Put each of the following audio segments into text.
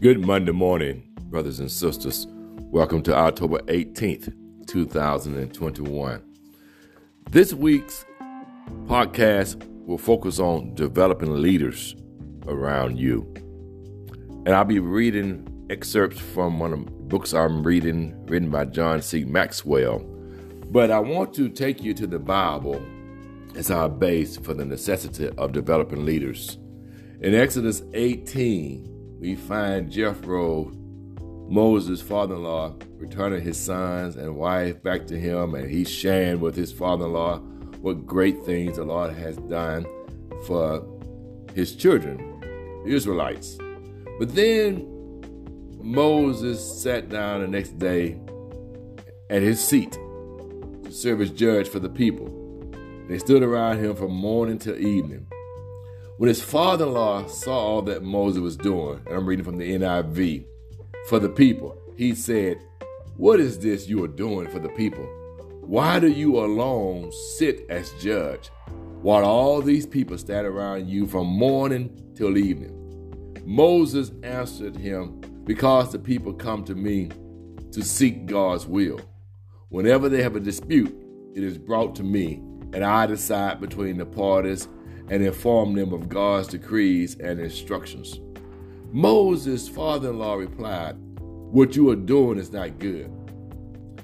Good Monday morning, brothers and sisters. Welcome to October 18th, 2021. This week's podcast will focus on developing leaders around you. And I'll be reading excerpts from one of the books I'm reading, written by John C. Maxwell. But I want to take you to the Bible as our base for the necessity of developing leaders. In Exodus 18, we find Jethro, Moses' father in law, returning his sons and wife back to him, and he's sharing with his father in law what great things the Lord has done for his children, the Israelites. But then Moses sat down the next day at his seat to serve as judge for the people. They stood around him from morning till evening. When his father in law saw all that Moses was doing, and I'm reading from the NIV, for the people, he said, What is this you are doing for the people? Why do you alone sit as judge, while all these people stand around you from morning till evening? Moses answered him, Because the people come to me to seek God's will. Whenever they have a dispute, it is brought to me, and I decide between the parties and inform them of God's decrees and instructions. Moses' father in law replied, What you are doing is not good.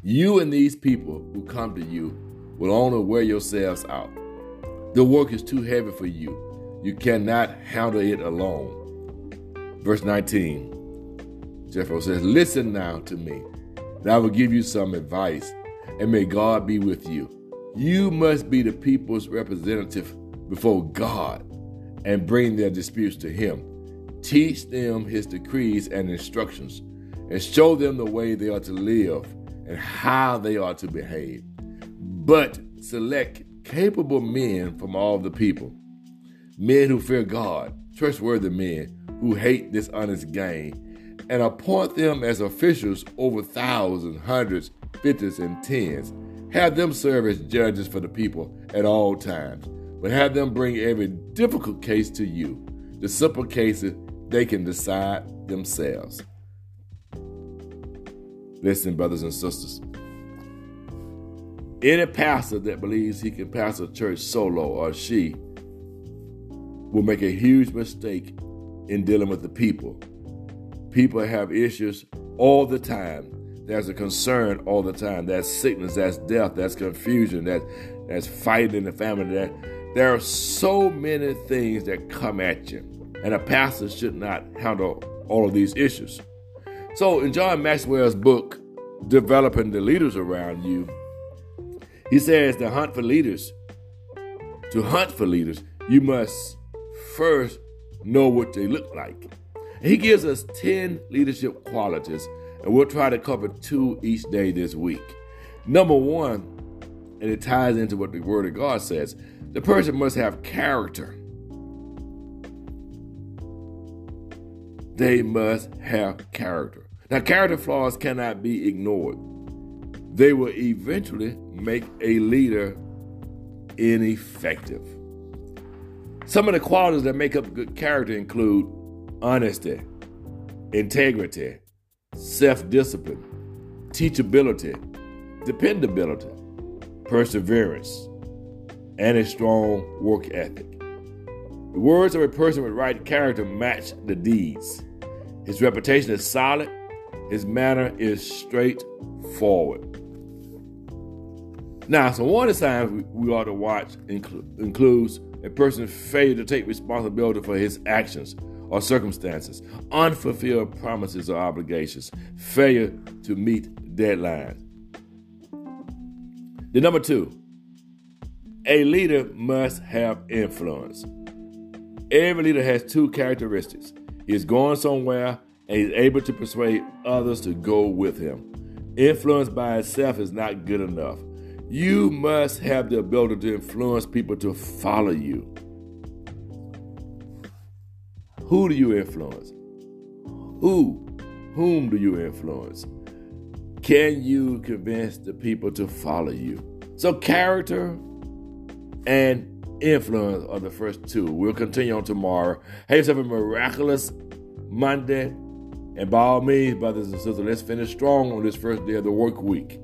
You and these people who come to you will only wear yourselves out. The work is too heavy for you. You cannot handle it alone. Verse 19 Jethro says, Listen now to me, and I will give you some advice, and may God be with you. You must be the people's representative before God and bring their disputes to Him. Teach them His decrees and instructions, and show them the way they are to live and how they are to behave. But select capable men from all the people, men who fear God, trustworthy men who hate dishonest gain, and appoint them as officials over thousands, hundreds, fifties, and tens. Have them serve as judges for the people at all times but have them bring every difficult case to you. The simple cases they can decide themselves. Listen, brothers and sisters. Any pastor that believes he can pastor a church solo or she will make a huge mistake in dealing with the people. People have issues all the time. There's a concern all the time. That's sickness, that's death, that's confusion, that, that's fighting in the family, that there are so many things that come at you, and a pastor should not handle all of these issues. So, in John Maxwell's book, Developing the Leaders Around You, he says to hunt for leaders, to hunt for leaders, you must first know what they look like. He gives us 10 leadership qualities, and we'll try to cover two each day this week. Number one, and it ties into what the Word of God says the person must have character. They must have character. Now, character flaws cannot be ignored. They will eventually make a leader ineffective. Some of the qualities that make up good character include honesty, integrity, self discipline, teachability, dependability, perseverance, and a strong work ethic. The words of a person with right character match the deeds. His reputation is solid, his manner is straightforward. Now, some warning signs we, ought to watch inclu- includes a person's failure to take responsibility for his actions or circumstances, unfulfilled promises or obligations, failure to meet deadlines. The number two, a leader must have influence. Every leader has two characteristics. He is going somewhere and he's able to persuade others to go with him. Influence by itself is not good enough. You must have the ability to influence people to follow you. Who do you influence? Who? Whom do you influence? Can you convince the people to follow you? So, character and influence are the first two. We'll continue on tomorrow. Have a miraculous Monday. And by all means, brothers and sisters, let's finish strong on this first day of the work week.